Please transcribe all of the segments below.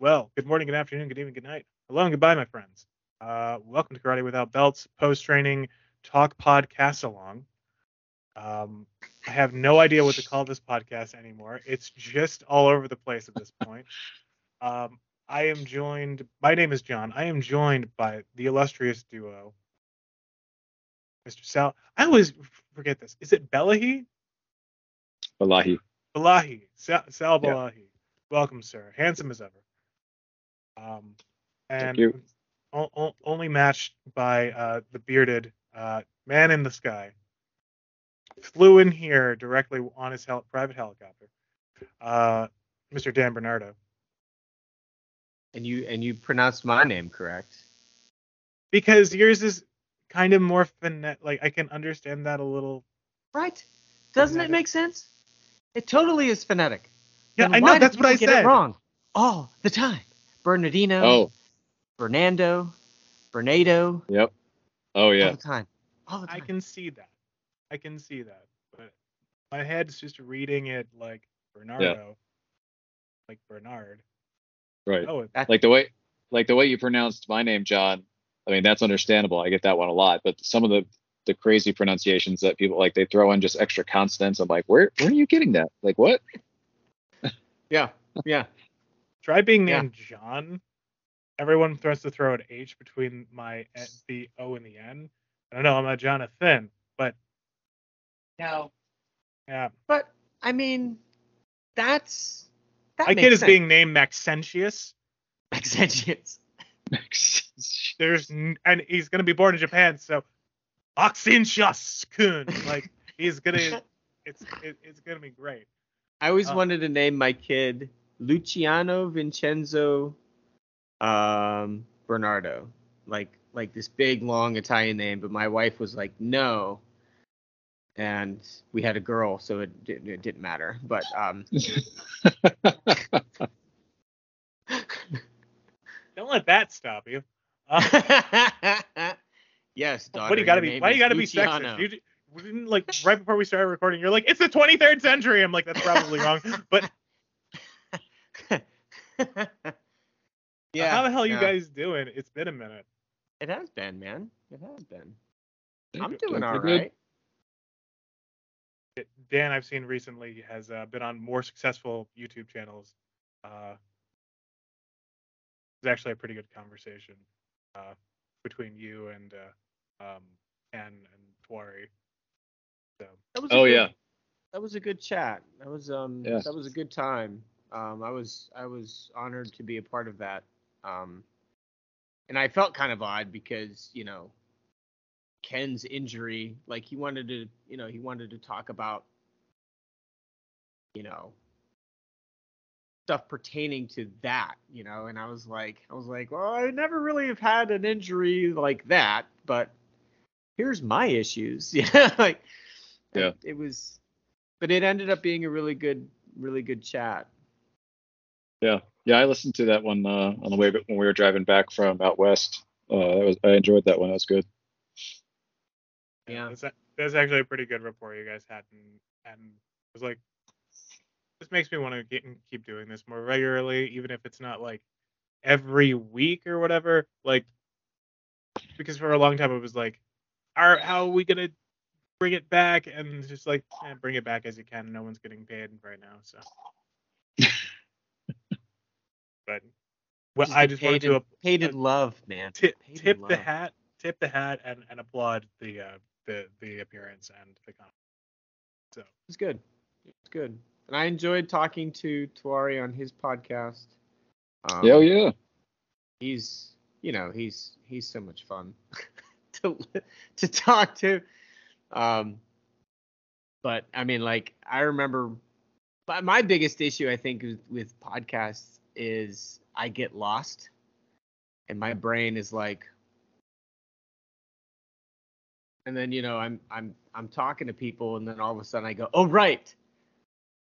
All right, cool. Well, good morning, good afternoon, good evening, good night. Hello and goodbye, my friends. Uh, welcome to Karate Without Belts post training talk podcast along. Um, I have no idea what to call this podcast anymore. It's just all over the place at this point. Um, I am joined. My name is John. I am joined by the illustrious duo, Mr. Sal. I always forget this. Is it Belahi? Wallahi. Balahi. Sal, Sal Yeah. Welcome, sir. Handsome as ever. Um, and you. o- o- only matched by uh, the bearded uh, man in the sky. Flew in here directly on his hel- private helicopter. Uh, Mr. Dan Bernardo. And you and you pronounced my name correct. Because yours is kind of more phonetic. Like I can understand that a little. Right? Doesn't it make sense? It totally is phonetic. Yeah, Then I know. That's what I people get said. it wrong all the time. Bernardino, Oh, Fernando, Bernardo, yep. Oh yeah. all yeah. the time. All the time. I can see that. I can see that. But my head's just reading it like Bernardo, like Bernard. Right. Oh, it- Like the way like the way you pronounced my name, John. I mean, that's understandable. I get that one a lot. But some of the the crazy pronunciations that people like they throw in just extra consonants. I'm like, where where are you getting that? Like what? yeah. Yeah. Try being Yeah. named John. Everyone throws to throw an H between my eh, the O and the N. I don't know. I'm a Jonathan, but No. yeah, But I mean, that's that my makes kid is being named Maxentius. Maxentius. There's and he's gonna be born in Japan, so Maxentius Kun. Like he's gonna, it's it, it's gonna be great. I always Uh, wanted to name my kid Luciano Vincenzo um, Bernardo, like like this big long Italian name. But my wife was like, no, and we had a girl, so it, di- it didn't matter. But um, Don't let that stop you. Uh, yes, daughter. what do you gotta be? Why do you gotta be Luciano. sexist? You, j- like right before we started recording. You're like, it's the 23rd century. I'm like, that's probably wrong. But yeah. how the hell you yeah. guys doing? It's been a minute. It has been, man. It has been. I'm doing They're all good. right. Dan, I've seen recently, has uh, been on more successful YouTube channels. Uh, it's actually a pretty good conversation uh, between you and uh, um, Ken and Tuari. So That was a Oh good- yeah. That was a good chat. That was um Yeah. that was a good time. Um I was I was honored to be a part of that. Um and I felt kind of odd because, you know, Ken's injury, like he wanted to, you know, he wanted to talk about you know stuff pertaining to that, you know, and I was like I was like, well, I never really have had an injury like that, but here's my issues. Yeah, like Yeah. it was but it ended up being a really good really good chat. Yeah. Yeah. I listened to that one uh, on the way when we were driving back from out west. Uh, that was I enjoyed that one. That was good. Yeah. that's, that's actually a pretty good rapport you guys had, and and it was like, this makes me want to get keep doing this more regularly, even if it's not like every week or whatever. Like, because for a long time it was like, are how are we gonna bring it back? And just like, eh, bring it back as you can. No one's getting paid right now, so. but well, Just I get just wanted paid to paid in love, man. tip Paid in tip the love. hat tip the hat and, and applaud the uh the the appearance and the comment so It's good. It's good. And I enjoyed talking to Tuari on his podcast. Um, yeah. Oh yeah. he's you know he's he's so much fun to to talk to um but i mean like i remember but my biggest issue i think with, with podcasts is i get lost and my brain is like and then you know i'm i'm i'm talking to people and then all of a sudden i go oh right.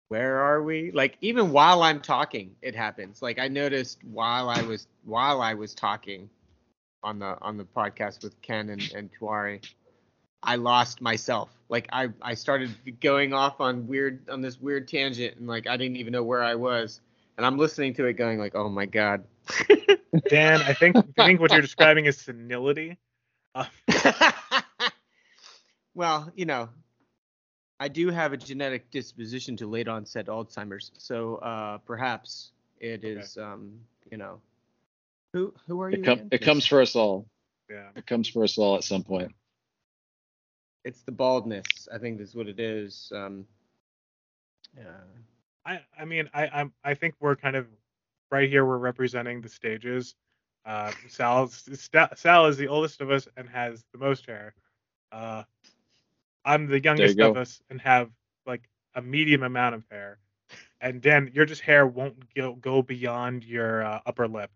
Where are we? Like even while i'm talking it happens. Like i noticed while i was while i was talking on the on the podcast with ken and and tuari i lost myself. Like i i started going off on weird on this weird tangent and like i didn't even know where i was and I'm listening to it going like, oh my god. Dan, I think I think what you're describing is senility. Uh, well, you know, I do have a genetic disposition to late onset Alzheimer's, so uh, perhaps it is, um, you know, who who are you? It, com- it comes for us all. yeah. It comes for us all at some point. It's the baldness. I think that's what it is. Um, yeah. I I mean I I'm I think we're kind of right here. We're representing the stages. Uh, Sal's Sta- Sal is the oldest of us and has the most hair. Uh, I'm the youngest go. of us and have like a medium amount of hair. And Dan, your just hair won't go, go beyond your uh, upper lip.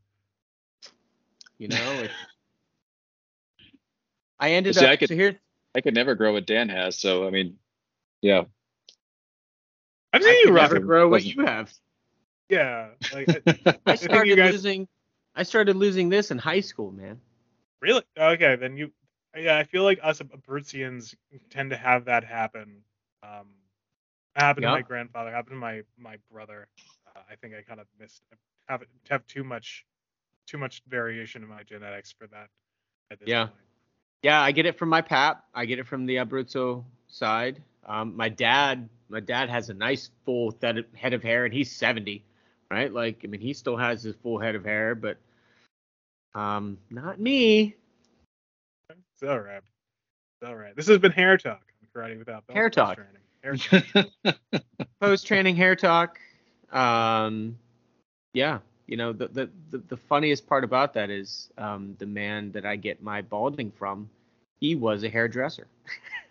You know, I ended See, up. I could- so here, I could never grow what Dan has, so I mean, yeah. I've I you could rock never it. grow what you have. Yeah, like I- I I you started guys- losing. I started losing this in high school, man. Really? Okay, then you. Yeah, I feel like us Abruzzians tend to have that happen. Um, it happened to my grandfather. Happened to my my brother. Uh, I think I kind of missed have have too much too much variation in my genetics for that. At this Yeah. Point. Yeah, I get it from my pap. I get it from the Abruzzo side. Um, my dad, my dad has a nice full head head of hair, and he's 70, right? Like, I mean, he still has his full head of hair, but um, not me. It's all right. It's all right. This has been hair talk. on Karate without belts. Hair talk. Training. Hair talk. Post training hair talk. Um, yeah, you know, the, the the the funniest part about that is um, the man that I get my balding from, he was a hairdresser.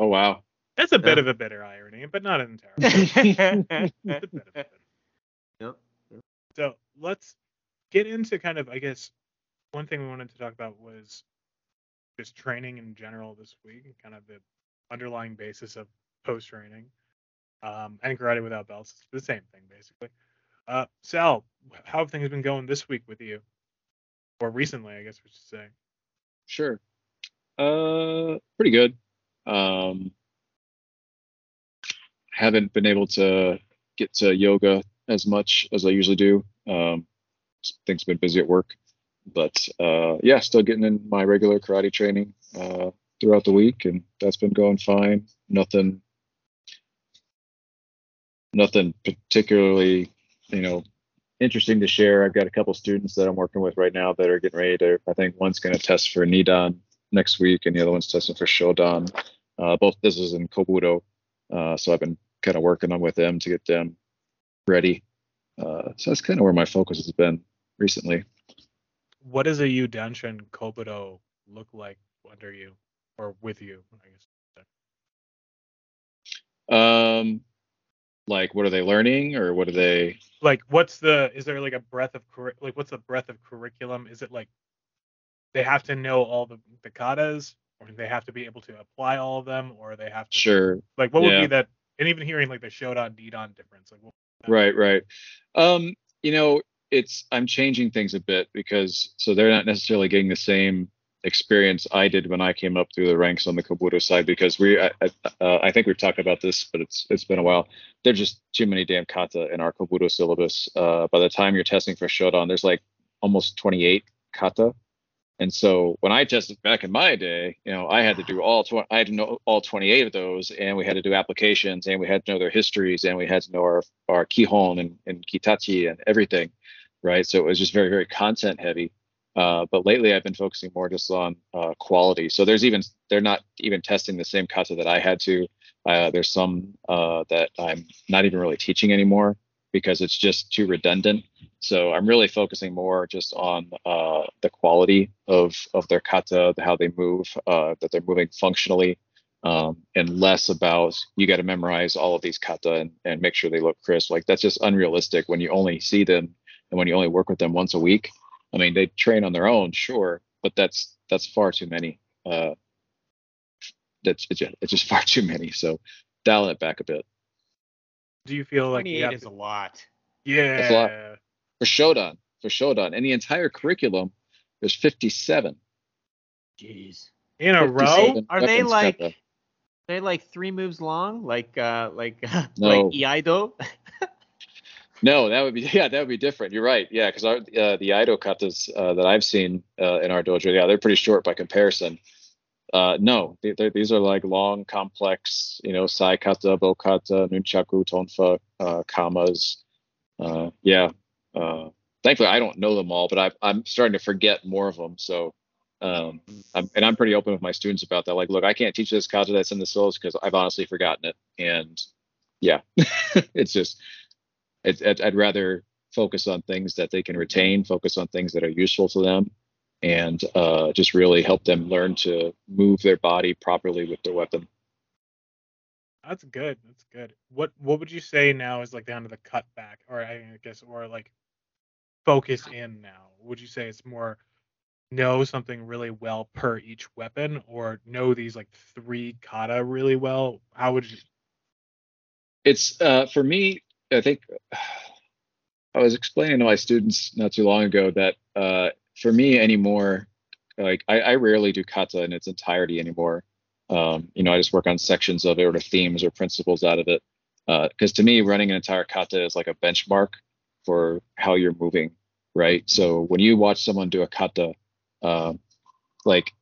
oh wow. That's a bit Yeah. of a bitter irony, but not an terrible. yep. It's a bit of a bitter. So let's get into kind of, I guess, one thing we wanted to talk about was just training in general this week, and kind of the underlying basis of post training. Um, and karate without belts, it's the same thing basically. Uh, Sal, how have things been going this week with you, or recently, I guess we should say. Sure. Uh, pretty good. Um, haven't been able to get to yoga as much as I usually do. Um, things been busy at work, but uh, yeah, still getting in my regular karate training uh, throughout the week, and that's been going fine. Nothing, nothing particularly, you know, interesting to share. I've got a couple students that I'm working with right now that are getting ready to. I think one's going to test for Nidan next week, and the other one's testing for Shodan. Uh, both this is in Kobudo, uh, so I've been kind of working on with them to get them ready. Uh, so that's kind of where my focus has been recently. What does a Danshin Kobudo look like under you, or with you? I guess. Um, like, what are they learning, or what are they? like what's the is there like a breadth of curri- like what's the breadth of curriculum is it like they have to know all the the katas or do they have to be able to apply all of them or they have to Sure. like what would Yeah. be that and even hearing like the Shodan Nidan difference like what, Right, right. Um, you know, it's I'm changing things a bit because so they're not necessarily getting the same experience I did when I came up through the ranks on the Kobudo side because we I, I, uh, I think we've talked about this, but it's it's been a while. There's just too many damn kata in our Kobudo syllabus. Uh, by the time you're testing for Shodan, there's like almost 28 kata. And so when I tested back in my day, you know, I had to do all 20, I had to know all 28 of those, and we had to do applications, and we had to know their histories, and we had to know our our kihon and, and kitachi and everything, right? So it was just very very content heavy. Uh, but lately I've been focusing more just on uh, quality. So there's even they're not even testing the same kata that I had to. Uh, there's some uh, that I'm not even really teaching anymore because it's just too redundant. So I'm really focusing more just on uh, the quality of of their kata, how they move, uh, that they're moving functionally, um, and less about you got to memorize all of these kata and, and make sure they look crisp. Like that's just unrealistic when you only see them and when you only work with them once a week. I mean, they train on their own, sure, but that's that's far too many. Uh, that's it's just, it's just far too many. So dial it back a bit. do you feel like you 28 is a lot. yeah That's a lot. For Shodan. For Shodan, in the entire curriculum, there's 57. Jeez. in a row Are they like kata. they like three moves long, like uh like No. like Iaido? No, that would be yeah, that would be different. You're right. Yeah, because uh, the Ido katas uh, that I've seen uh, in our dojo, yeah, they're pretty short by comparison. Uh, no, they, these are like long, complex, you know, sai kata, bo kata, nunchaku, tonfa, uh, kamas. Uh, yeah. Uh, thankfully, I don't know them all, but I, I'm starting to forget more of them. So, um, I'm, and I'm pretty open with my students about that. Like, look, I can't teach this kata that's in the syllabus because I've honestly forgotten it. And yeah, it's just, I'd, I'd rather focus on things that they can retain, focus on things that are useful to them, and uh, just really help them learn to move their body properly with their weapon. That's good. That's good. What what would you say now is like down to the cutback, or I guess, or like focus in now? Would you say it's more know something really well per each weapon, or know these like three kata really well? How would you? It's uh, for me. I think I was explaining to my students not too long ago that uh, for me anymore, like I, I, rarely do kata in its entirety anymore. Um, you know, I just work on sections of it or themes or principles out of it. Uh because uh, to me, running an entire kata is like a benchmark for how you're moving, right? So when you watch someone do a kata, uh, like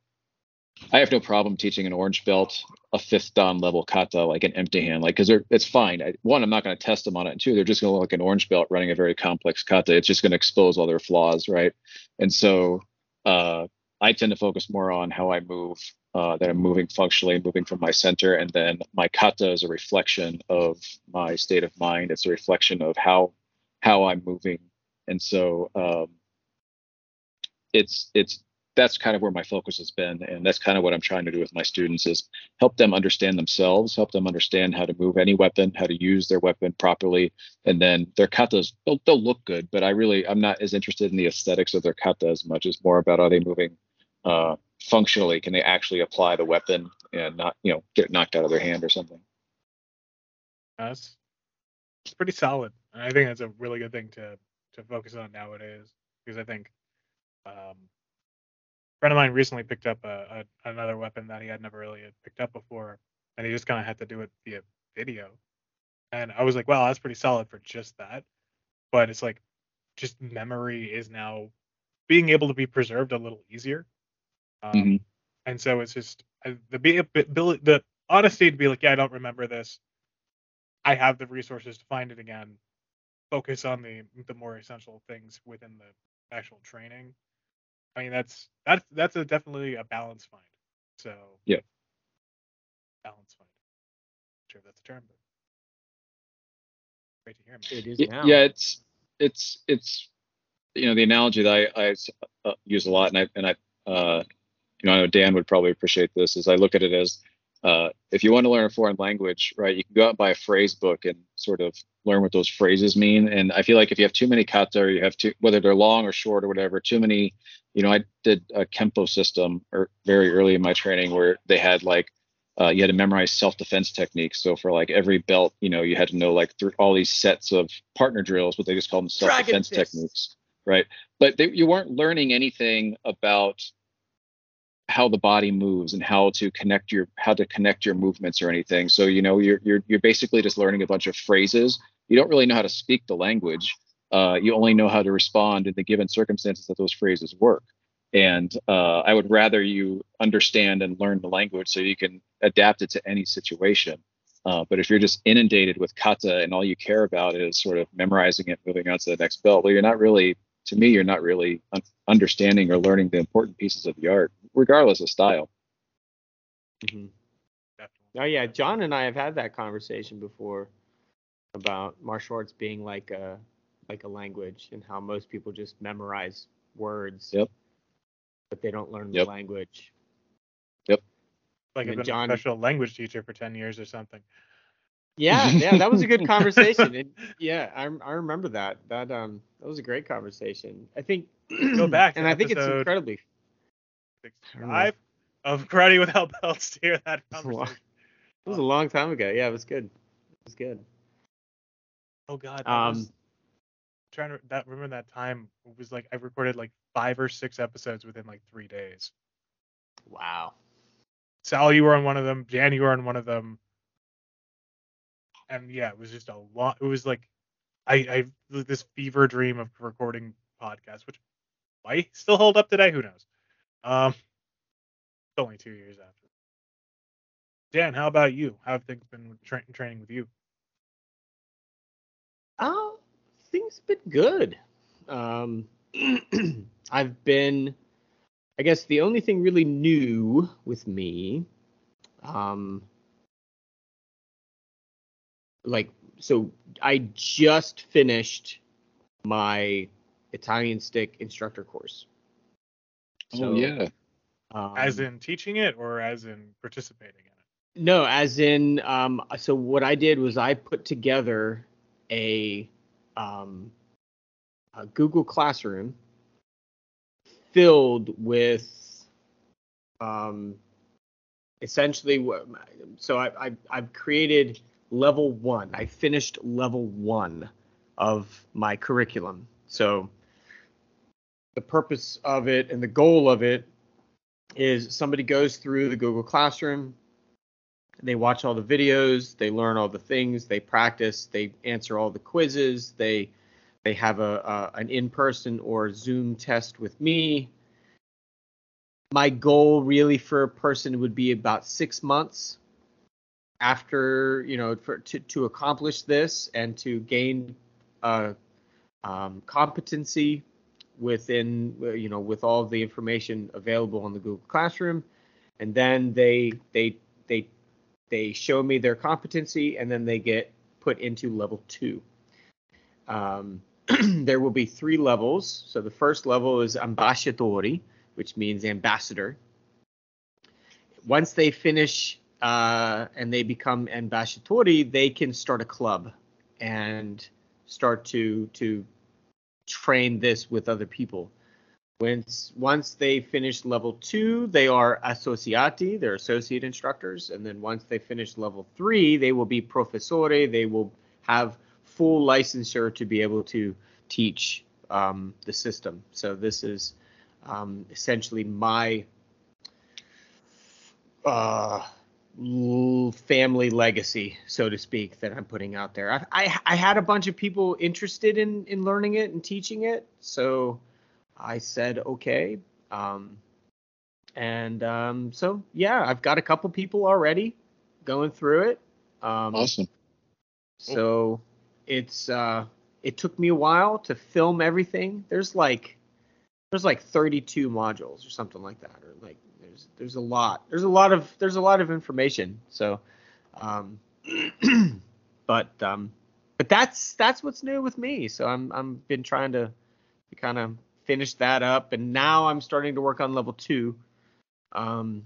I have no problem teaching an orange belt a fifth dan level kata like an empty hand, like because it's fine. I, one, I'm not going to test them on it, and two, they're just going to look like an orange belt running a very complex kata. It's just going to expose all their flaws, right? And so uh, I tend to focus more on how I move, uh, that I'm moving functionally, moving from my center, and then my kata is a reflection of my state of mind. It's a reflection of how how I'm moving, and so um, it's it's that's kind of where my focus has been and that's kind of what i'm trying to do with my students is help them understand themselves help them understand how to move any weapon how to use their weapon properly and then their katas they'll, they'll look good but i really i'm not as interested in the aesthetics of their kata as much. As more about are they moving uh, functionally? Can they actually apply the weapon and not you know get knocked out of their hand or something? That's it's pretty solid and i think that's a really good thing to to focus on nowadays because i think um, friend of mine recently picked up a, a, another weapon that he had never really picked up before, and he just kind of had to do it via video. And I was like, wow, that's pretty solid for just that. But it's like, just memory is now being able to be preserved a little easier. Um, mm-hmm. And so it's just the ability, the honesty to be like, yeah, I don't remember this. I have the resources to find it again. Focus on the the more essential things within the actual training I mean, that's that's that's a, definitely a balance find. So yeah, balance find. Not sure if that's a term, but great to hear. Man. It is now. Yeah, it's it's it's you know the analogy that I, I uh, use a lot, and I and I uh, you know I know Dan would probably appreciate this. Is I look at it as uh, if you want to learn a foreign language, right, you can go out and buy a phrase book and sort of learn what those phrases mean. And I feel like if you have too many kata, or you have too, whether they're long or short or whatever, too many, you know, I did a Kempo system or very early in my training where they had like, uh, you had to memorize self-defense techniques. So for like every belt, you know, you had to know like through all these sets of partner drills, but they just call them self-defense techniques, right? But they, you weren't learning anything about how the body moves and how to connect your how to connect your movements or anything. So you know you're you're you're basically just learning a bunch of phrases. You don't really know how to speak the language. Uh, you only know how to respond in the given circumstances that those phrases work. And uh, I would rather you understand and learn the language so you can adapt it to any situation. Uh, but if you're just inundated with kata and all you care about is sort of memorizing it, moving on to the next belt, well, you're not really to me, you're not really un- understanding or learning the important pieces of the art, regardless of style. Mm-hmm. Oh yeah, John and I have had that conversation before about martial arts being like a like a language and how most people just memorize words. Yep. But they don't learn yep. the language. Yep. Like I've been John, a special language teacher for ten years or something. Yeah, yeah, that was a good conversation. and yeah, I I remember that. That um that was a great conversation. I think go back and I think it's incredibly five of karate without belts to hear that conversation. It was a long time ago. Yeah, it was good. It was good. Oh God. Um, was, trying to that remember that time it was like I recorded like five or six episodes within like three days. Wow. Sal, you were on one of them. Jan, you were on one of them and yeah, it was just a lot. It was like I I this fever dream of recording podcasts, which might still hold up today. Who knows? Um, it's only two years after. Dan, how about you? How have things been tra- training with you? Uh, things been good. Um, I've been, I guess the only thing really new with me, um, like, so I just finished my Italian stick instructor course. oh yeah. Um, As in teaching it or as in participating in it? No, as in, um, so what I did was I put together a, um, a Google Classroom filled with, um, essentially, what- so I, I, I've created level one. I finished level one of my curriculum. So the purpose of it and the goal of it is somebody goes through the Google Classroom, they watch all the videos, they learn all the things, they practice, they answer all the quizzes, they they have a, a an in-person or Zoom test with me. My goal really for a person would be about six months after you know for to, to accomplish this and to gain uh, um, competency within you know with all the information available on the Google Classroom, and then they they they they show me their competency, and then they get put into level two. Um, there will be three levels. So the first level is ambasciatori, which means ambassador. Once they finish uh, and they become ambasciatori, they can start a club and start to to train this with other people. Once once they finish level two, they are associati, they're associate instructors, and then once they finish level three, they will be professore. They will have full licensure to be able to teach um, the system. So this is um, essentially my uh, family legacy, so to speak, that I'm putting out there. I, I, I had a bunch of people interested in in learning it and teaching it, so I said okay. Um, and um, so yeah, I've got a couple people already going through it. Um, Awesome. so it's uh it took me a while to film everything. There's like there's like 32 modules or something like that or like there's there's a lot. There's a lot of there's a lot of information. So um but um but that's that's what's new with me. So I'm I'm been trying to, to kind of finish that up and now I'm starting to work on level 2. Um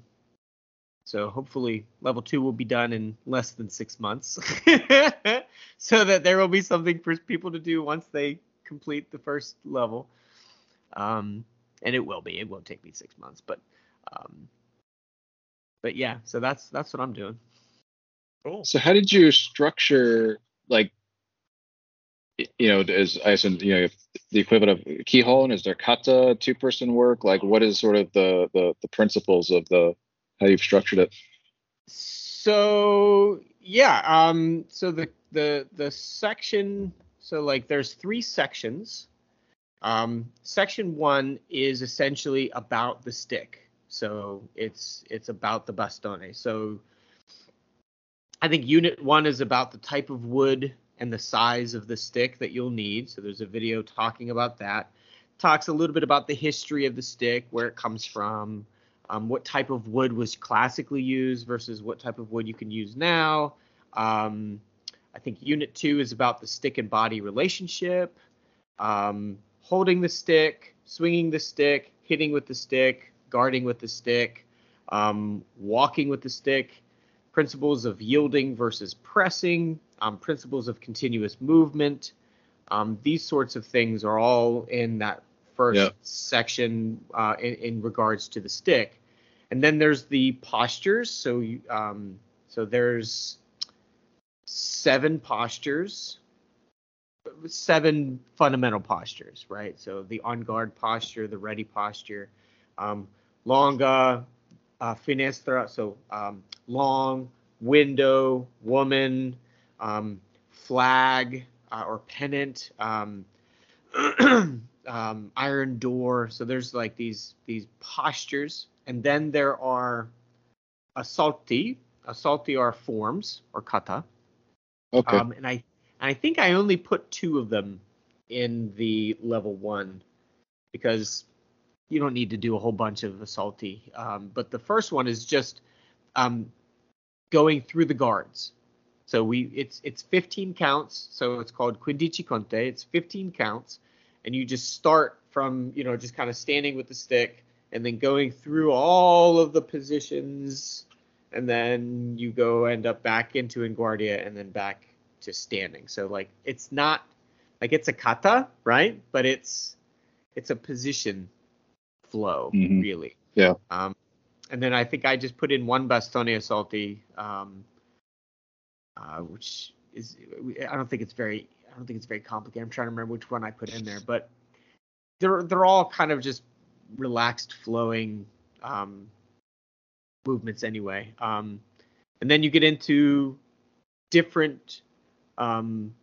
so hopefully level two will be done in less than six months, so that there will be something for people to do once they complete the first level. Um, and it will be. It won't take me six months, but um, but yeah. So that's that's what I'm doing. Cool. So how did you structure like you know, as I assume, you know, the equivalent of kihon and is there kata two person work? Like what is sort of the, the the principles of the how you've structured it? So yeah, um, so the the the section, so like there's three sections. Um, section one is essentially about the stick. So it's it's about the bastone. So I think unit one is about the type of wood and the size of the stick that you'll need. So there's a video talking about that. Talks a little bit about the history of the stick, where it comes from, um, what type of wood was classically used versus what type of wood you can use now. Um, I think unit two is about the stick and body relationship, um, holding the stick, swinging the stick, hitting with the stick, guarding with the stick, um, walking with the stick, principles of yielding versus pressing, um, principles of continuous movement. Um, these sorts of things are all in that first Yeah. section uh, in, in regards to the stick. And then there's the postures. So you, um, so there's seven postures, seven fundamental postures, right? So the on guard posture, the ready posture, um, longa, uh, finestra, so um, long, window, woman, um, flag, uh, or pennant, um, um, iron door. So there's like these these postures, and then there are assalti. Assalti are forms or kata. Okay. Um, and I and I think I only put two of them in the level one because you don't need to do a whole bunch of assalti. Um, but the first one is just um, going through the guards. So we it's it's 15 counts. So it's called quindici conte. It's 15 counts, and you just start from you know just kind of standing with the stick and then going through all of the positions, and then you go end up back into Inguardia and then back to standing. So like it's not like it's a kata, right? But it's it's a position flow Mhm. really. Yeah. Um, and then I think I just put in one bastone assalti, um, uh, which is I don't think it's very I don't think it's very complicated. I'm trying to remember which one I put in there, but they're they're all kind of just relaxed flowing um, movements anyway. Um, and then you get into different um,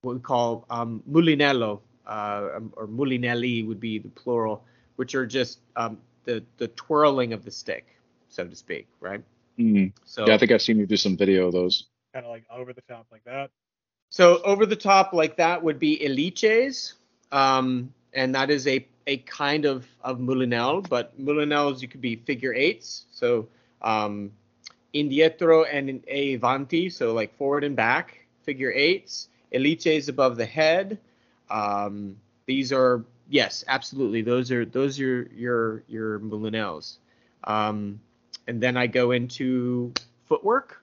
what we call um, mulinello uh, or mulinelli would be the plural, which are just um, the the twirling of the stick, so to speak, right? Mhm. So Yeah, I think I've seen you do some video of those. Kind of like over the top like that. So over the top like that would be eliches, um, and that is a a kind of of mulinel, but mulinels you could be figure eights, so um, indietro and in a avanti, so like forward and back figure eights. Eliches above the head. Um, these are yes, absolutely. Those are those are your your mulinels. Um, and then I go into footwork.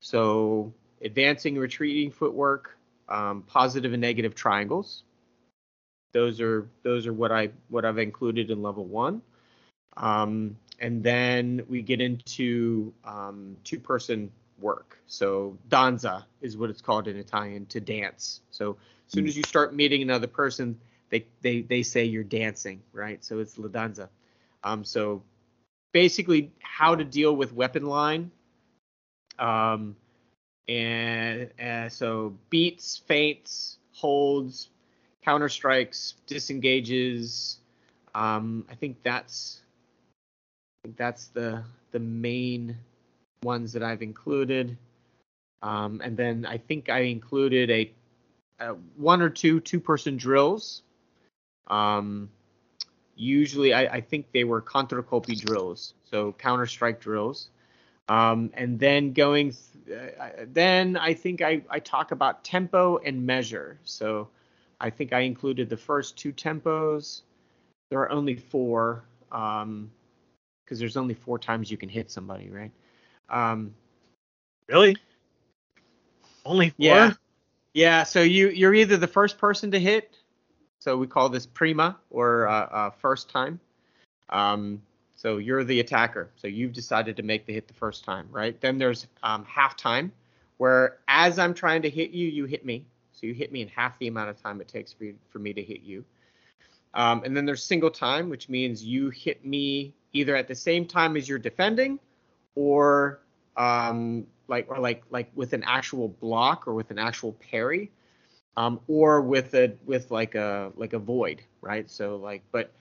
So advancing, retreating footwork, um, positive and negative triangles. Those are those are what I what I've included in level one. Um, and then we get into um, two-person work. So danza is what it's called in Italian to dance. So as soon as you start meeting another person, they they they say you're dancing, right? So it's la danza. Um, so basically, how to deal with weapon line. Um, and uh, so beats, feints, holds, counter strikes, disengages. Um, I think that's I think that's the the main ones that I've included. Um, and then I think I included a, a one or two two person drills. Um, usually I, I think they were contracolpi drills, so counter strike drills. Um, and then going, th- uh, then I think I, I talk about tempo and measure. So I think I included the first two tempos. There are only four, um, because there's only four times you can hit somebody, right? Um, Really? Only four? yeah, yeah. So you you're either the first person to hit, so we call this prima or uh, uh, first time. Um, so you're the attacker. So you've decided to make the hit the first time, right? Then there's um, half time, where as I'm trying to hit you, you hit me. So you hit me in half the amount of time it takes for, you, for me to hit you. Um, and then there's single time, which means you hit me either at the same time as you're defending, or um, like or like like with an actual block or with an actual parry, um, or with a with like a like a void, right? So like, but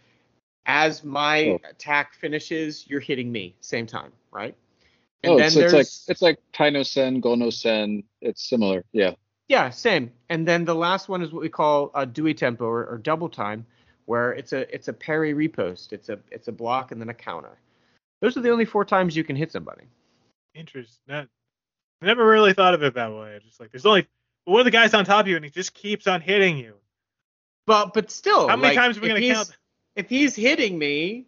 as my Oh. attack finishes, you're hitting me same time, right? And oh, then so it's like there's it's like Taino Sen, Gono Sen. It's similar. Yeah. Yeah, same. And then the last one is what we call a Dewey tempo or, or double time, where it's a it's a parry riposte. It's a it's a block and then a counter. Those are the only four times you can hit somebody. Interesting. That, I never really thought of it that way. Just like there's only one of the guys on top of you and he just keeps on hitting you. But but still, How many like, times are we gonna he's- count? If he's hitting me,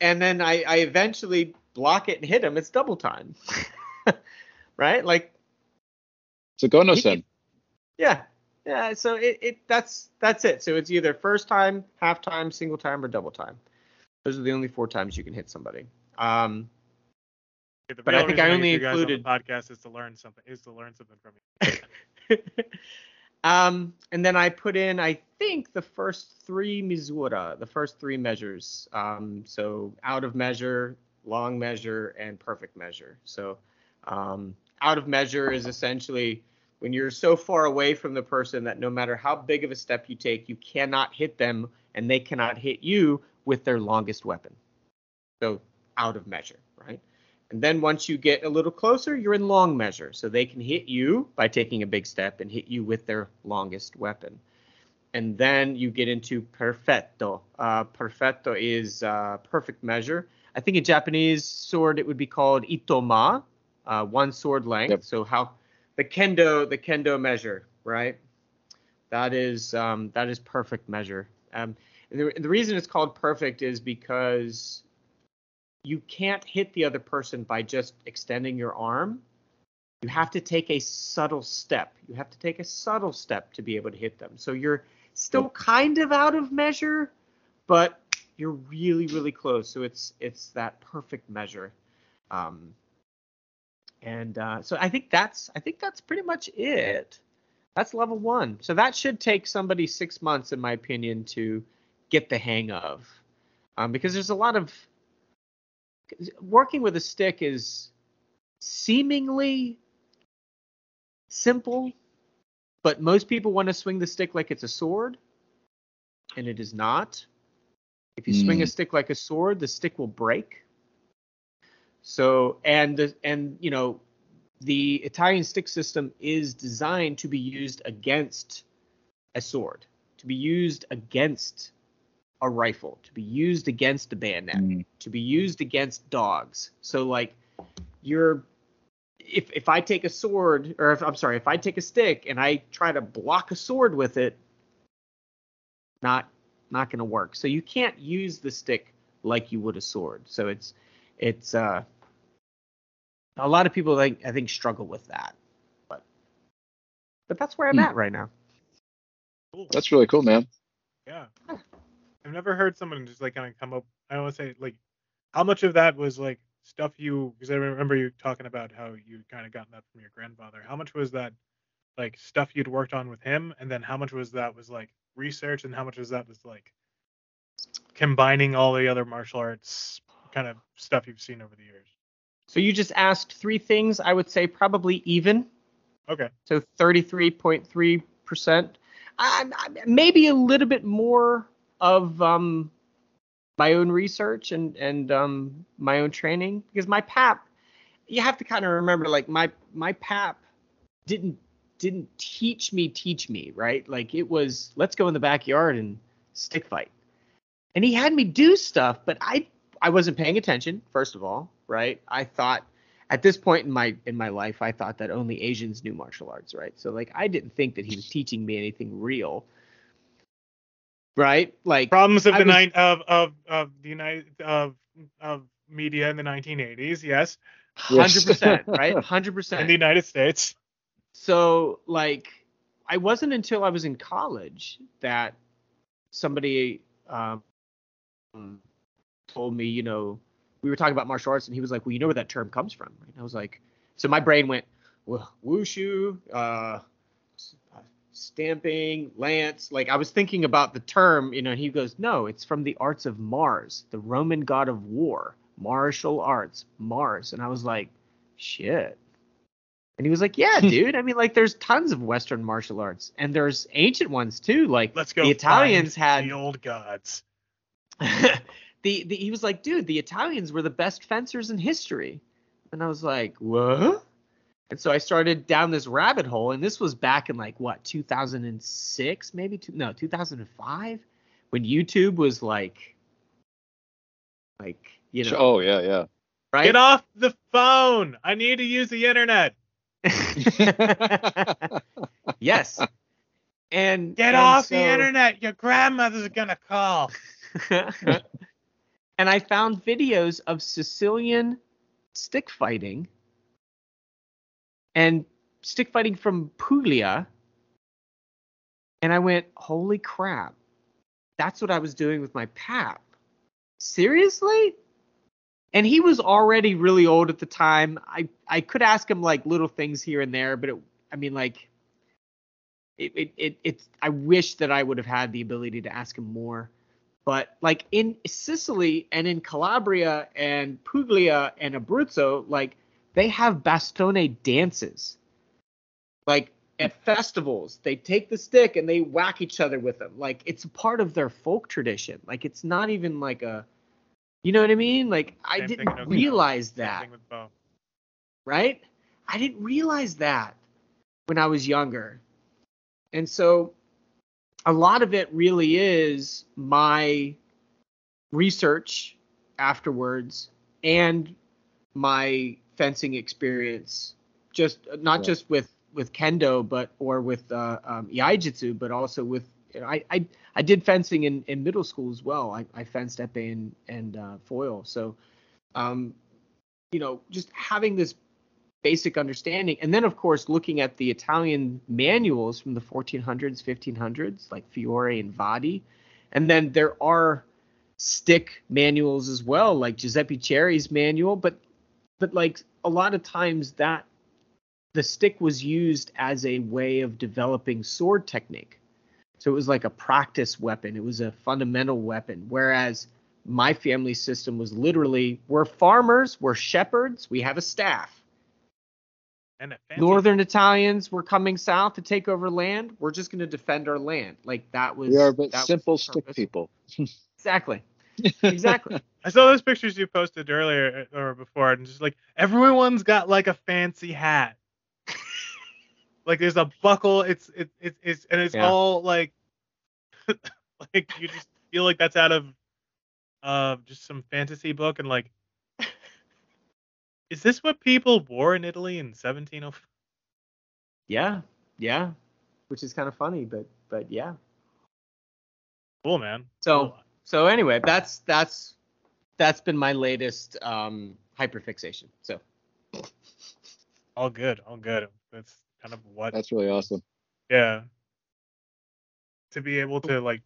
and then I I eventually block it and hit him, it's double time. right? Like So Gono He Sen. yeah. Yeah, so it, it that's that's it. So it's either first time, half time, single time, or double time. Those are the only four times you can hit somebody. Um, The but I think I only you on included- podcast is to learn something. Is to learn something from you. um, and then I put in, I think, the first three misura, the first three measures. Um, so out of measure, long measure, and perfect measure. So um, out of measure is essentially when you're so far away from the person that no matter how big of a step you take, you cannot hit them and they cannot hit you with their longest weapon. So out of measure, right? And then once you get a little closer, you're in long measure. So they can hit you by taking a big step and hit you with their longest weapon. And then you get into perfetto. Uh, perfetto is uh, perfect measure. I think in Japanese sword it would be called itoma, uh, one sword length. Yep. So how the kendo the kendo measure, right? That is um, that is perfect measure. Um, and the, the reason it's called perfect is because you can't hit the other person by just extending your arm. You have to take a subtle step. You have to take a subtle step to be able to hit them. So you're still kind of out of measure, but you're really really close. So it's it's that perfect measure. Um, and uh, so I think that's I think that's pretty much it. That's level one. So that should take somebody six months, in my opinion, to get the hang of, um, because there's a lot of working with a stick is seemingly simple, but most people want to swing the stick like it's a sword, and it is not. If you swing a Mm. stick like a sword, the stick will break. So and the- and you know the Italian stick system is designed to be used against a sword, to be used against a rifle, to be used against a bayonet, Mm. to be used against dogs. So like you're if if I take a sword or if I'm sorry, if I take a stick and I try to block a sword with it, not not going to work. So you can't use the stick like you would a sword. So it's it's uh a lot of people like I think struggle with that. But but that's where I'm Hmm. at right now. Cool. That's really cool, man. Yeah. I've never heard someone just like kind of come up. I don't want to say like how much of that was like stuff you because I remember you talking about how you kind of gotten that from your grandfather. How much was that like stuff you'd worked on with him, and then how much was that was like research, and how much was that was like combining all the other martial arts kind of stuff you've seen over the years? So you just asked three things. I would say probably even. Okay. So 33.3%. I, I, maybe a little bit more of um, my own research and and um, my own training because my pap, you have to kind of remember like my my pap didn't didn't teach me teach me right? Like it was let's go in the backyard and stick fight. And he had me do stuff but I I wasn't paying attention first of all right? I thought at this point in my in my life i thought that only asians knew martial arts right? So like i didn't think that he was teaching me anything real right like Problems of I the was- night of of of the United of of media in the 1980s. Yes, 100% right 100% in the United States. so like i wasn't until i was in college that somebody um told me you know we were talking about martial arts and he was like well you know where that term comes from right? and i was like so my brain went well wushu uh, stamping lance like i was thinking about the term you know and he goes no it's from the arts of mars the roman god of war martial arts mars and i was like shit and he was like, "Yeah, dude. I mean, like, there's tons of Western martial arts, and there's ancient ones too. Like, Let's go. The Italians had- the old gods. the, the he was like, dude, the Italians were the best fencers in history. And I was like, what? And so I started down this rabbit hole, and this was back in like what 2006, maybe two, no 2005, when YouTube was like, like you know, Oh yeah, yeah. right? Get off the phone. I need to use the internet. yes. And Get and off so- the internet. Your grandmother's gonna call. and I found videos of Sicilian stick fighting and stick fighting from Puglia. And I went, holy crap. That's what I was doing with my pap. Seriously? And he was already really old at the time. I, I could ask him like little things here and there, but it, I mean, like, it, it, it, it's, I wish that I would have had the ability to ask him more but like in Sicily and in Calabria and Puglia and Abruzzo, like they have bastone dances. Like at festivals, they take the stick and they whack each other with them. Like it's a part of their folk tradition. Like it's not even like a, you know what I mean? Like I Same didn't realize that, right? I didn't realize that when I was younger. And so a lot of it really is my research afterwards and my fencing experience just not Yeah. just with with kendo but or with uh um, iaijitsu but also with you know, I, I I did fencing in, in middle school as well. I, I fenced epee and and uh, foil. So, um, you know, just having this basic understanding, and then of course looking at the Italian manuals from the 1400s, 1500s, like Fiore and Vadi, and then there are stick manuals as well, like Giuseppe Cerri's manual, but but like a lot of times that the stick was used as a way of developing sword technique. So it was like a practice weapon. It was a fundamental weapon. Whereas my family system was literally we're farmers, we're shepherds, we have a staff. And a Northern Italians were coming south to take over land. We're just going to defend our land. Like that was We are but that simple stick purpose. people. Exactly. Exactly. I saw those pictures you posted earlier uh, or before, and just like everyone's got like a fancy hat. like there's a buckle. It's it, it it's and it's Yeah. all like like you just feel like that's out of uh just some fantasy book and like is this what people wore in Italy in 1705? yeah. Yeah. Which is kind of funny, but but yeah. Cool, man. So Cool. so anyway, that's that's that's been my latest um hyperfixation. So all good, all good. That's kind of what That's really awesome. Yeah. To be able to like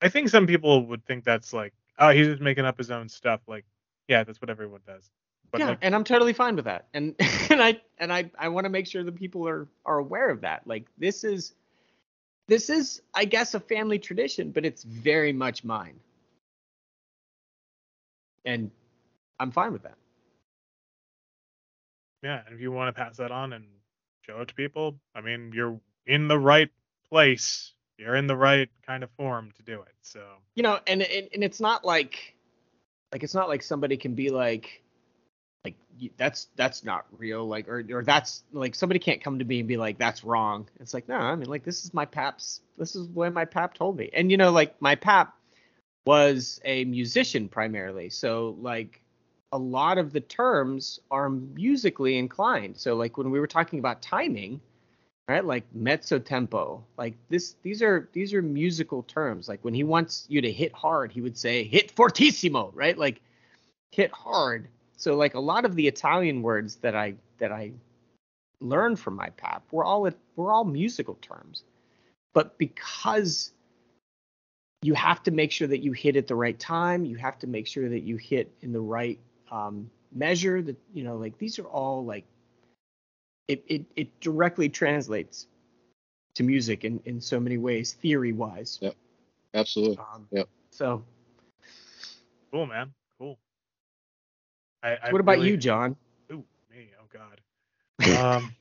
I think some people would think that's like, oh, he's just making up his own stuff. Like, yeah, that's what everyone does. But yeah, like, and I'm totally fine with that. And and I and I I want to make sure that people are are aware of that. Like this is this is I guess a family tradition, but it's very much mine. And I'm fine with that. yeah, and if you want to pass that on and show it to people, I mean, you're in the right place. You're in the right kind of form to do it. So You know, and and, and it's not like like it's not like somebody can be like like that's that's not real like or or that's like somebody can't come to me and be like that's wrong it's like no i mean like this is my pap's this is what my pap told me and you know like my pap was a musician primarily. So like a lot of the terms are musically inclined. So like when we were talking about timing right like mezzo tempo like this these are these are musical terms. Like when he wants you to hit hard he would say hit fortissimo right? Like hit hard. So like a lot of the Italian words that I that I learned from my pap were all were all musical terms. But because you have to make sure that you hit at the right time, you have to make sure that you hit in the right um, measure. That you know, like these are all like it it it directly translates to music in in so many ways, theory wise. Yep, Absolutely. Um, Yep. So, cool, man. Cool. I, I what about really- you, John? Ooh, me. Oh God. Um,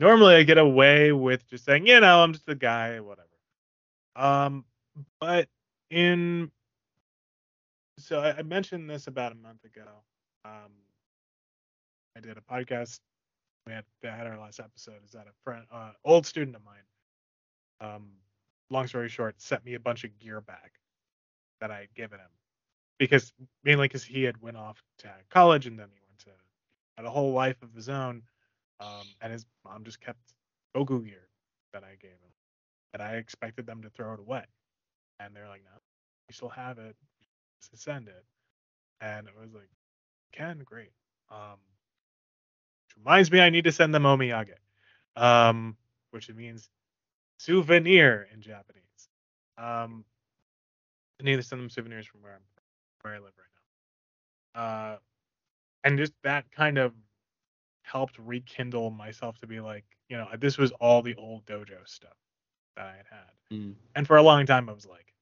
normally I get away with just saying, you know, I'm just a guy, whatever. Um, but in so I, I mentioned this about a month ago. Um, I did a podcast. We had, had our last episode. Is that a friend, uh, old student of mine? Um, long story short, sent me a bunch of gear back that I had given him because mainly because he had went off to college and then he went to had a whole life of his own, um, and his mom just kept Goku gear that I gave him, and I expected them to throw it away, and they're like, no, we still have it, send it, and it was like, Ken, great. Um, which reminds me, I need to send them omiyage, um, which means souvenir in Japanese. Um, I need to send them souvenirs from where I'm where I live right now. Uh, and just that kind of helped rekindle myself to be like, you know, this was all the old dojo stuff that I had had. Mm. And for a long time, I was like,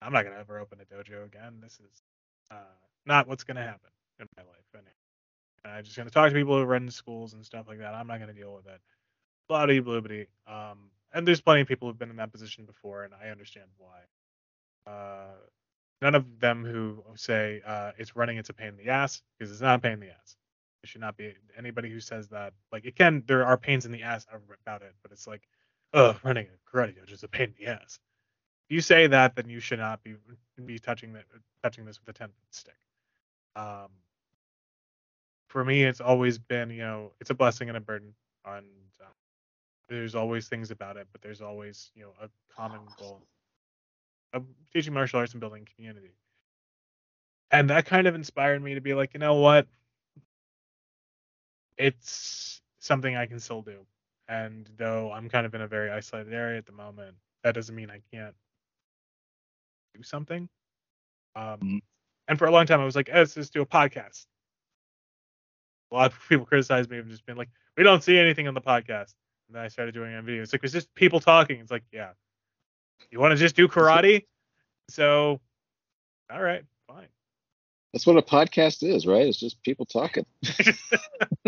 I'm not gonna ever open a dojo again. This is uh, not what's gonna happen in my life. And, and I'm just gonna talk to people who run schools and stuff like that. I'm not gonna deal with it. Blah bloody bloobity. Um, and there's plenty of people who've been in that position before, and I understand why. Uh, none of them who say uh, it's running it's a pain in the ass because it's not a pain in the ass. It should not be anybody who says that. Like it can, there are pains in the ass about it, but it's like, oh, running a karate dojo is a pain in the ass. If you say that, then you should not be be touching that touching this with a ten foot stick. Um, for me, it's always been, you know, it's a blessing and a burden. And uh, there's always things about it, but there's always, you know, a common goal of teaching martial arts and building community. And that kind of inspired me to be like, you know what? It's something I can still do. And though I'm kind of in a very isolated area at the moment, that doesn't mean I can't do something. Um, Mhm. And for a long time, I was like, eh, let's just do a podcast. A lot of people criticize me of just being like, we don't see anything on the podcast. And then I started doing it on video. It's like, it's just people talking. It's like, yeah. You want to just do karate? So, all right. That's what a podcast is, right? It's just people talking.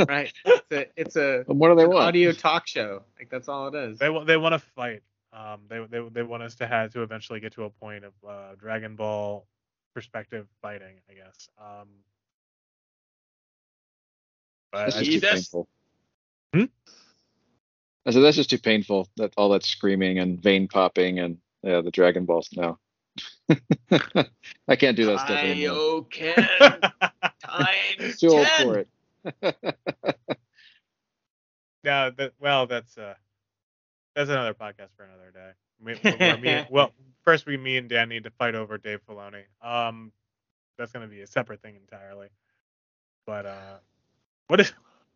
Right. It's a it's a And what do they an want? audio talk show. Like that's all it is. They wa- they want to fight. Um, they they they want us to have to eventually get to a point of uh, Dragon Ball perspective fighting, I guess. Um, but That's I- just too painful. Hmm? I said that's just too painful. That all that screaming and vein popping and yeah, the Dragon Balls. No, I can't do that stuff anymore. Kaioken times Too old for it. yeah, that well, that's uh, that's another podcast for another day. We, where me- well, first we, me and Dan need to fight over Dave Filoni. Um, that's gonna be a separate thing entirely. But uh, what is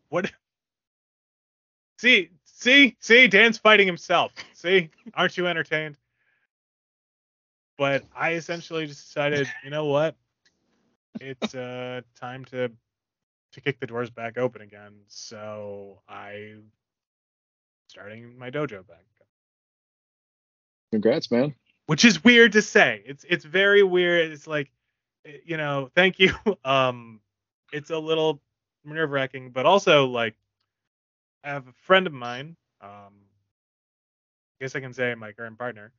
what? See, see, see, Dan's fighting himself. See, aren't you entertained? But I essentially just decided, you know what? It's uh time to to kick the doors back open again. So I starting my dojo back. Congrats, man. Which is weird to say. It's it's very weird. It's like you know, thank you. Um it's a little nerve wracking, but also like I have a friend of mine, um I guess I can say my current partner,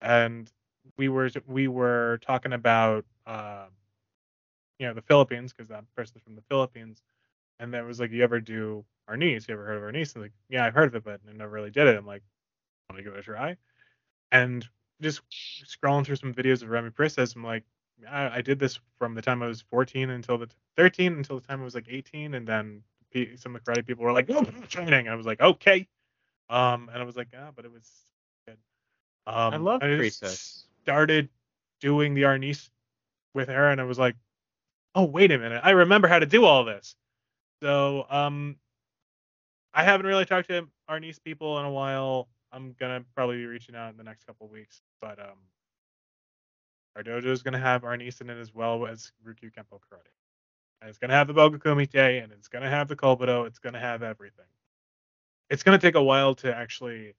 and we were we were talking about uh, you know the Philippines because that person's from the Philippines, and then it was like, you ever do Arnis? You ever heard of Arnis? And like, yeah, I've heard of it, but I never really did it. I'm like, want to give it a try? And just scrolling through some videos of Remy Presas, I'm like, I, I did this from the time I was 14 until the 13 until the time I was like 18, and then some of the karate people were like, oh, training. I was like, okay. Um, and I was like, ah, but it was good. Um, I love Presas. Started doing the Arnis with her, and I was like, oh, wait a minute, I remember how to do all this. So, um, I haven't really talked to Arnis people in a while. I'm gonna probably be reaching out in the next couple weeks, but um, our dojo is gonna have Arnis in it as well as Ryukyu Kempo Karate. And it's gonna have the Bogu kumite, and it's gonna have the Kobudo. It's gonna have everything. It's gonna take a while to actually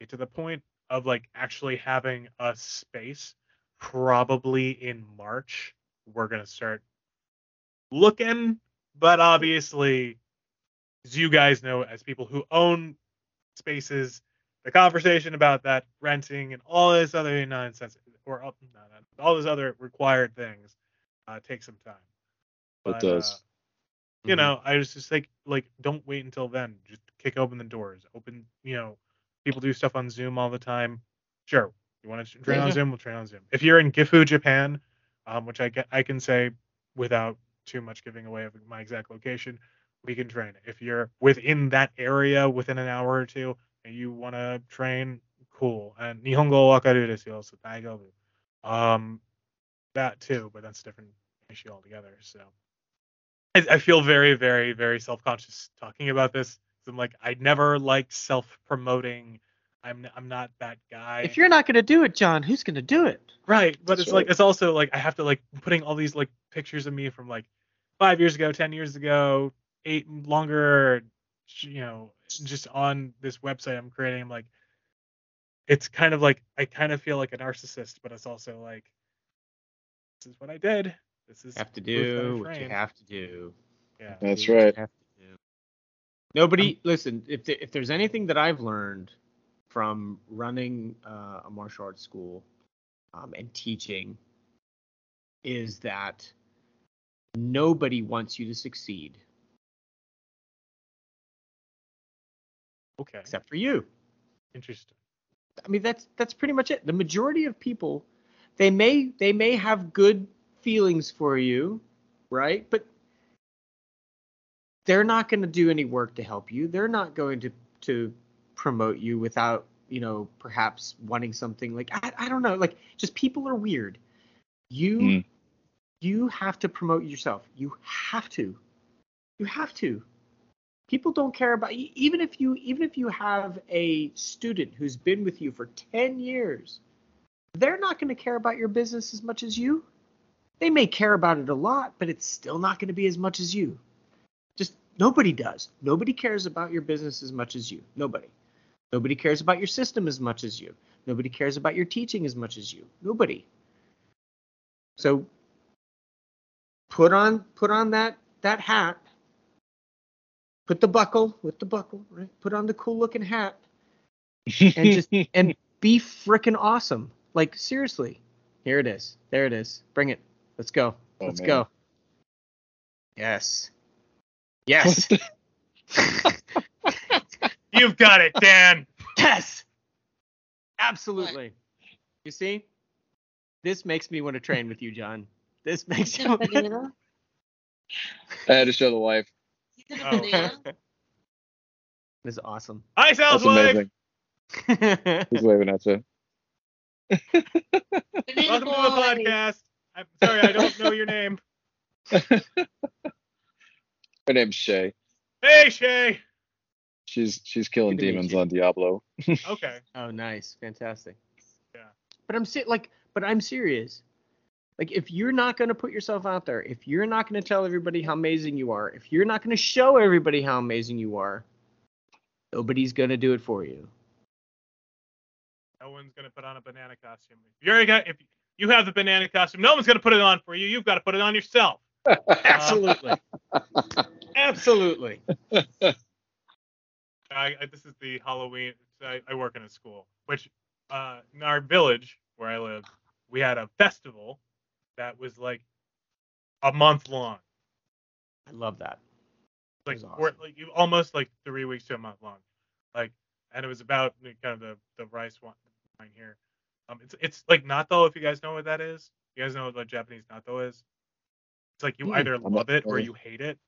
get to the point of like actually having a space. Probably in March, we're gonna start looking, but obviously, as you guys know, as people who own spaces, the conversation about that renting and all this other nonsense, or all, no, no, all those other required things, uh, takes some time. It does. Uh, you know, I was just like, like, don't wait until then. Just kick open the doors. Open, you know, people do stuff on Zoom all the time. Sure, you want to train on Zoom, we'll train on Zoom. If you're in Gifu, Japan, um, which I get, I can say without too much giving away of my exact location, we can train. If you're within that area, within an hour or two, and you want to train, cool. And Nihongo wakaru desu yo, so daigobu. Um, that too, but that's a different issue altogether. So. I, I feel very, very, very self-conscious talking about this. I'm like, I never like self-promoting. I'm, I'm not that guy. If you're not gonna do it, John, who's gonna do it? right, but That's it's like, it's also like I have to like putting all these like pictures of me from like five years ago, ten years ago, eight longer, you know, just on this website I'm creating. I'm like, it's kind of like I kind of feel like a narcissist, but it's also like, this is what I did. This is have to proof that I do what you have to do. Yeah. That's Do what you right. Have to do. Nobody listen. If there, if there's anything that I've learned from running uh, a martial arts school um, and teaching, is that nobody wants you to succeed Okay. except for you. Interesting. I mean that's that's pretty much it. The majority of people they may they may have good feelings for you, right? But they're not going to do any work to help you. They're not going to to promote you without, you know, perhaps wanting something like I, I don't know, like just people are weird. You Mm. you have to promote yourself. You have to. You have to people don't care about even if you even if you have a student who's been with you for 10 years they're not going to care about your business as much as you they may care about it a lot but it's still not going to be as much as you nobody does nobody cares about your business as much as you nobody nobody cares about your system as much as you nobody cares about your teaching as much as you nobody so put on put on that that hat put the buckle with the buckle, right? Put on the cool looking hat and just and be freaking awesome. Like seriously. Here it is. There it is. Bring it. Let's go. Oh, Let's man. go. Yes. Yes. You've got it, Dan. yes. Absolutely. You see? This makes me want to train with you, John. This makes Is it a banana? I had to show the wife. Is it a Oh. This is awesome. Hi, That's Sal's wife. amazing. He's waving at you. Banana Welcome to the podcast. I'm sorry, I don't know your name. Her name's Shay. Hey, Shay. She's she's killing Good to meet demons on Diablo. Okay. Oh, nice, fantastic. Yeah. But I'm si- like, but I'm serious. Like, if you're not gonna put yourself out there, if you're not gonna tell everybody how amazing you are, if you're not gonna show everybody how amazing you are, nobody's gonna do it for you. No one's gonna put on a banana costume. If you're a, if you have the banana costume, no one's gonna put it on for you. You've got to put it on yourself. Absolutely. Absolutely. I, I, this is the Halloween. I, I work in a school, which uh, in our village where I live, we had a festival that was like a month long. I love that. like was or like you almost like three weeks to a month long, like, and it was about the- kind of the the rice wine wine here. Um, it's it's like natto if you guys know what that is. You guys know what Japanese natto is? It's like you Hmm, either love it or you hate it.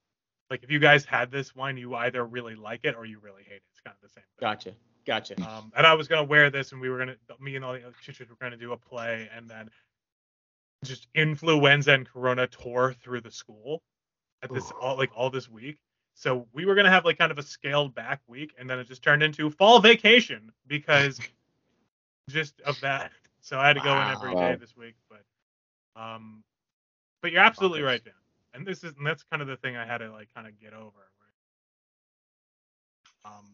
Like if you guys had this wine, you either really like it or you really hate it. It's kind of the same. Thing. Gotcha. Gotcha. Um, and I was gonna wear this, and we were gonna, me and all the other teachers were gonna do a play, and then just influenza and corona tore through the school at this all like all this week. So we were gonna have like kind of a scaled back week, and then it just turned into fall vacation because just of that. So I had to go in every day this week, but um, but you're absolutely right, Dan. And this is and that's kind of the thing I had to like kind of get over. Right? Um,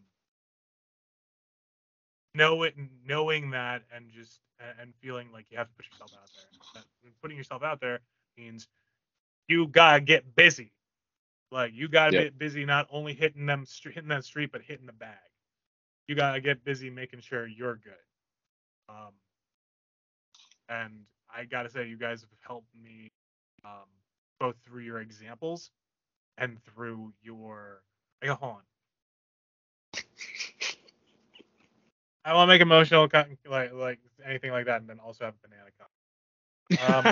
know it, knowing that, and just and feeling like you have to put yourself out there. That putting yourself out there means you gotta get busy. Like you gotta Yep. get busy, not only hitting them hitting that street, but hitting the bag. You gotta get busy making sure you're good. Um, and I gotta say, you guys have helped me um, both through your examples and through your. I go, hold on. I want to make emotional, like like anything like that, and then also have banana cup. Um,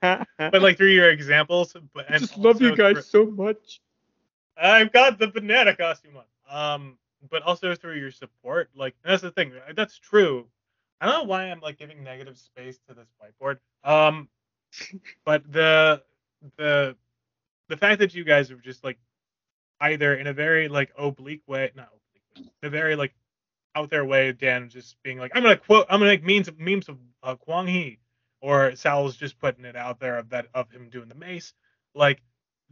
but like through your examples, but and also through- so much. I've got the banana costume on. Um, but also through your support. Like that's the thing. That's true. I don't know why I'm like giving negative space to this whiteboard. Um, but the the the fact that you guys are just like either in a very like oblique way, not oblique, way, a very like out there way, Dan just being like, I'm gonna quote, I'm gonna make memes of memes of uh, Kwang Hee, or Sal's just putting it out there of that of him doing the mace. Like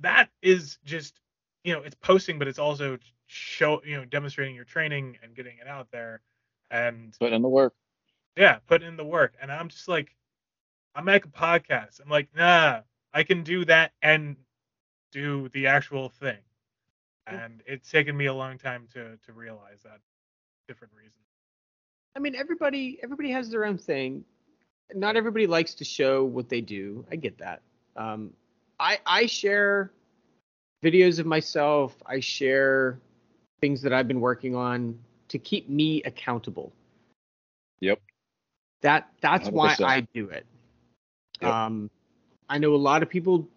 that is just you know it's posting, but it's also show you know demonstrating your training and getting it out there, and Put in the work. Yeah, put in the work. And I'm just like, I make a podcast. I'm like, nah, I can do that and do the actual thing. and it's taken me a long time to to realize that different reasons. I mean, everybody everybody has their own thing. Not everybody likes to show what they do. I get that. Um, I I share videos of myself. I share things that I've been working on to keep me accountable. That that's why 100%. I do it. Yep. Um, I know a lot of people.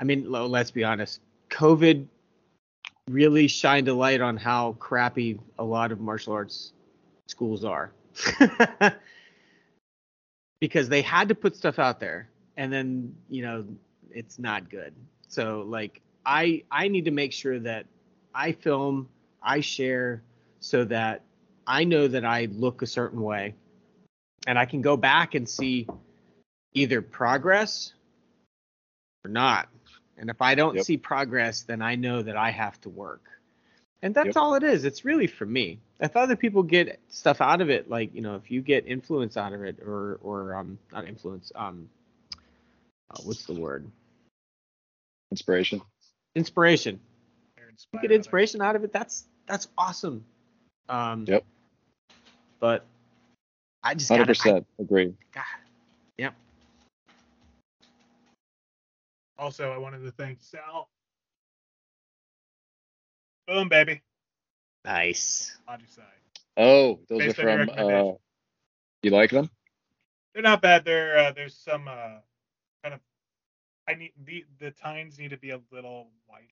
I mean, let's be honest. COVID really shined a light on how crappy a lot of martial arts schools are, because they had to put stuff out there, and then you know it's not good. So like I I need to make sure that I film, I share, so that I know that I look a certain way, and I can go back and see either progress or not. And if I don't Yep. see progress, then I know that I have to work. And that's Yep. all it is. It's really for me. If other people get stuff out of it, like you know, if you get influence out of it, or or um, not influence, um, uh, what's the word? Inspiration. Inspiration. They're You get inspiration out of it. That's that's awesome. Um, Yep. But I just hundred percent agree. God, yep. Also, I wanted to thank Sal. Boom, baby. Nice. Manji sai. Oh, those Based are from. Uh, you like them? They're not bad. They're uh, there's some uh, kind of I need the the tines need to be a little white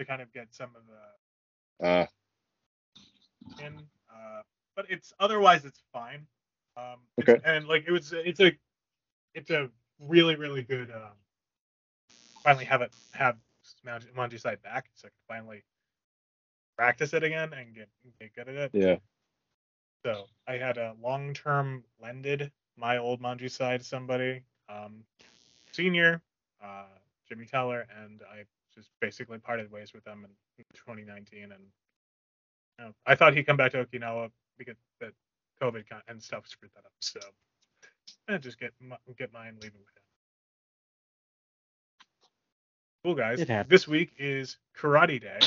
to kind of get some of the Uh, in. Uh, but it's otherwise it's fine. Um, it's- And like it was, it's a, it's a really really good. Um, finally have it have Manji sai back, so I can finally practice it again and get get good at it. yeah. So I had a long term lended my old Manji sai somebody, um, senior, uh, Jimmy Teller, and I just basically parted ways with them in 2019. And you know, I thought he'd come back to Okinawa because that COVID con- and stuff screwed that up. So I just get mi- get mine leaving with him. Cool guys. This week is Karate Day.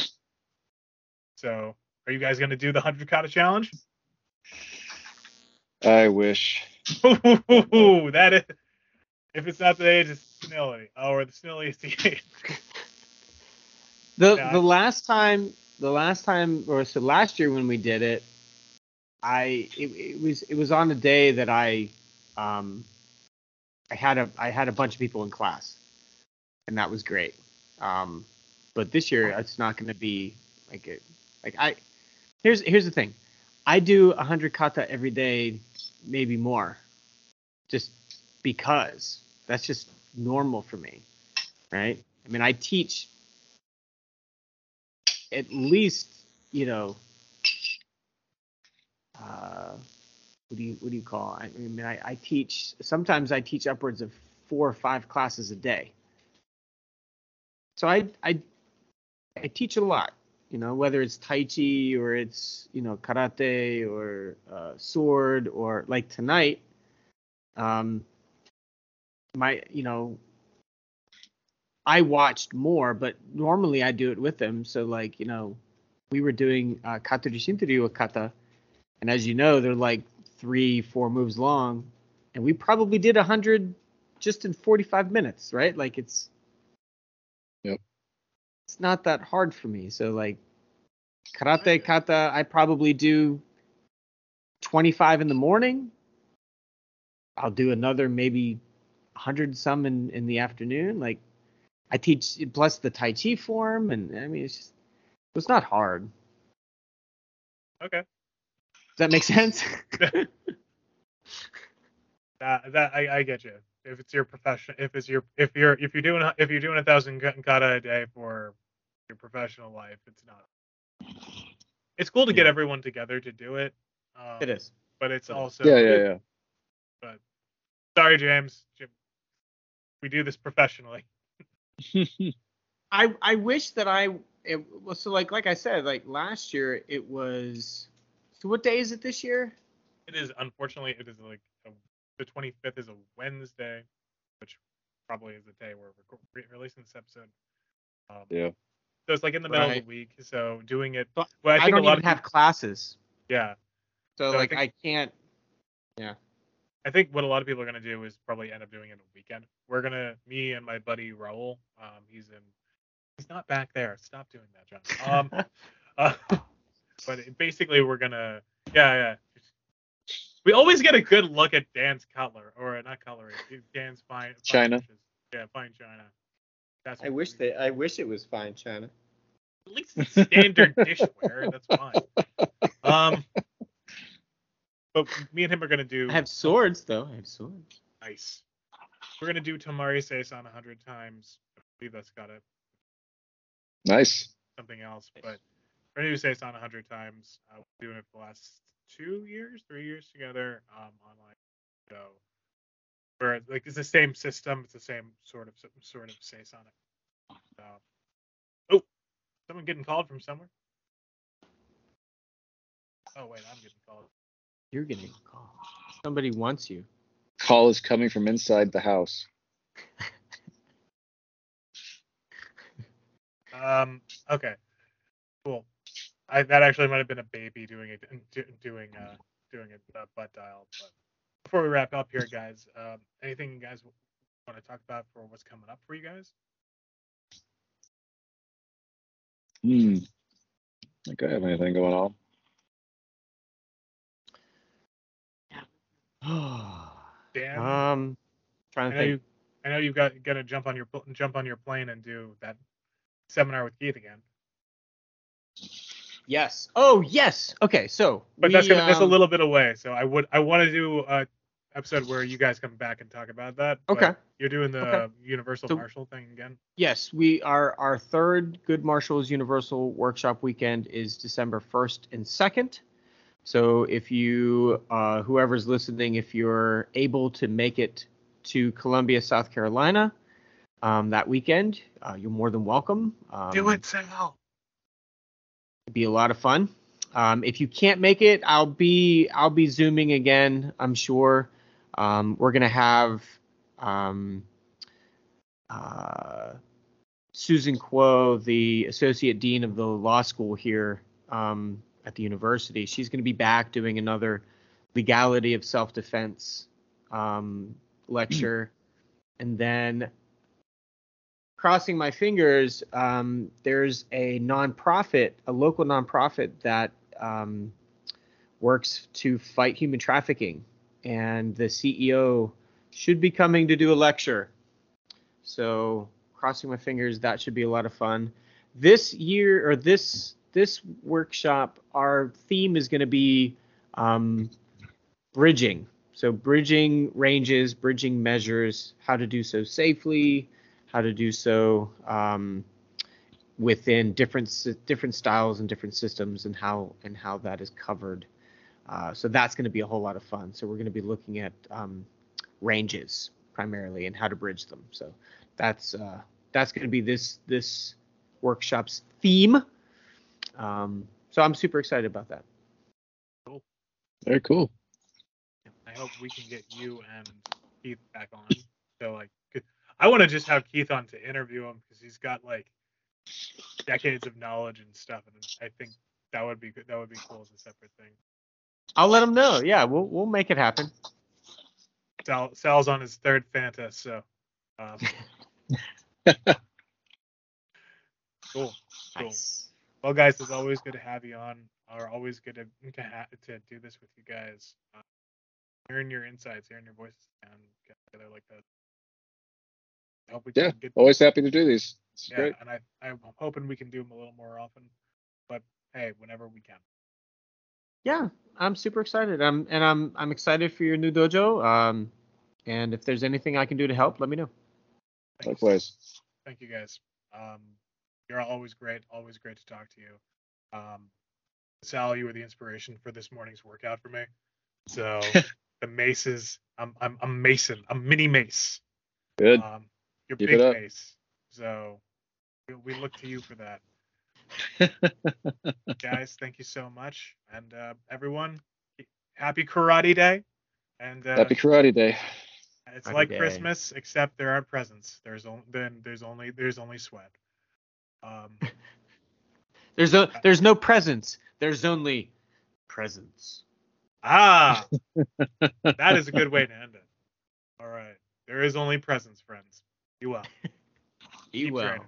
So are you guys gonna do the 100 kata challenge? I wish. Ooh, that is. If it's not today, it's Snilly. Oh, or the Snilly is the eighth. The Yeah, the last time the last time or so last year when we did it, I it, it was it was on a day that I um I had a I had a bunch of people in class, and that was great. Um, but this year it's not going to be like it like I here's here's the thing, I do a hundred kata every day, maybe more, just because that's just normal for me, right? I mean I teach at least you know uh, what do you what do you call I mean I, I teach sometimes I teach upwards of four or five classes a day so I I I teach a lot you know whether it's tai chi or it's you know karate or uh, sword or like tonight um my you know I watched more, but normally I do it with them. So like, you know, we were doing uh, kata with kata, and as you know, they're like three, four moves long, and we probably did a hundred just in 45 minutes, right? Like it's, Yep. it's not that hard for me. So like, karate kata, I probably do 25 in the morning. I'll do another maybe 100 some in in the afternoon. Like I teach plus the Tai Chi form, and I mean it's just it's not hard. Okay. Does that make sense? That that I, I get you. If it's your profession, if it's your if you're if you're doing if you're doing a thousand kata a day for your professional life, it's not. It's cool to get Yeah. everyone together to do it. Um, it is. but it's also yeah, yeah, yeah. But sorry, James. Jim, we do this professionally. I I wish that I it was so like like I said like last year it was. So what day is it this year? It is unfortunately it is like a, the 25th is a Wednesday, which probably is the day we're reco- re- releasing this episode. Um, Yeah. So it's like in the middle of the week. So doing it. But Well, I I, don't a lot even of have classes, yeah. so So I like think- I can't. Yeah. I think what a lot of people are gonna do is probably end up doing it on a weekend. We're gonna, me and my buddy Raul, um, he's in, he's not back there. Stop doing that, John. Um, uh, but basically we're gonna, yeah, yeah. We always get a good look at Dan's cutler, or not cutlery, Dan's fine. fine China. dishes. Yeah, fine china. That's I wish we- that I wish it was fine, China. At least it's standard dishware. That's fine. Um, but me and him are gonna do. I have swords though. I have swords. Nice. We're gonna do Tomari Saison a hundred times. I believe that's got it. Nice. Something else, but we're gonna do Saison a hundred times. Uh, we're doing it for the last two years, three years together, um, online. So, where like it's the same system, it's the same sort of sort of Saison. So, oh, someone getting called from somewhere. Oh wait, I'm getting called. You're getting called. Somebody wants you. Call is coming from inside the house. Um. Okay. Cool. I that actually might have been a baby doing it, doing uh, doing a uh, butt dial. But before we wrap up here, guys, um, anything you guys want to talk about for what's coming up for you guys? Hmm. I think I have anything going on. Dan, um, I trying to know think. you, I know you've got got to jump on your jump on your plane and do that seminar with Keith again. Yes. Oh yes. Okay. So. But we, that's gonna, that's a um, little bit away. So I would I want to do a episode where you guys come back and talk about that. Okay. You're doing the Okay. Universal So- Marshall thing again. Yes, we are. Our third Good Marshals Universal Workshop weekend is December 1st and 2nd. So if you, uh, whoever's listening, if you're able to make it to Columbia, South Carolina, um, that weekend, uh, you're more than welcome. Um, do it, Sal. Be a lot of fun. Um, if you can't make it, I'll be I'll be zooming again. I'm sure. Um, we're gonna have um, uh, Susan Kuo, the associate dean of the law school here um, at the university. She's gonna be back doing another legality of self-defense um, lecture, and then crossing my fingers, um, there's a nonprofit, a local nonprofit that um, works to fight human trafficking, and the CEO should be coming to do a lecture. So, crossing my fingers, that should be a lot of fun. This year or this this workshop, our theme is going to be um, bridging. So, bridging ranges, bridging measures, how to do so safely, how to do so um, within different different styles and different systems and how and how that is covered. Uh, so that's going to be a whole lot of fun. So we're going to be looking at um, ranges primarily and how to bridge them. So that's uh, that's going to be this this workshop's theme. Um, so I'm super excited about that. Cool. Very cool. I hope we can get you and Keith back on. So like, 'cause I want to just have Keith on to interview him because he's got like decades of knowledge and stuff, and I think that would be good. That would be cool as a separate thing. I'll let him know. Yeah, we'll we'll make it happen. Sal, Sal's on his third Fanta, so um, cool. Cool. Nice. Well, guys, it's always good to have you on. Or always good to to, ha- to do this with you guys. Uh, hearing your insights, hearing your voices, and get together like that. I hope we Yeah. can get Always happy to do these. It's yeah, great. and I I'm hoping we can do them a little more often. But hey, whenever we can. Yeah, I'm super excited. I'm and I'm I'm excited for your new dojo. Um, and if there's anything I can do to help, let me know. Thank you, Likewise. thank you guys. Um, you're always great. Always great to talk to you. Um, Sal, you were the inspiration for this morning's workout for me. So the maces, I'm I'm I'm Mason. I'm mini mace. Good. Um, you're Keep big it up. mace. So we, we look to you for that. Guys, thank you so much. And uh, everyone, happy Karate Day. And uh, Happy Karate Day. it's Happy like day. Christmas, except there aren't presents. There's only then there's only there's only sweat. Um, There's no there's no presence. There's only presence. Ah, that is a good way to end it. All right. There is only presence, friends. Be will. Keep well. training.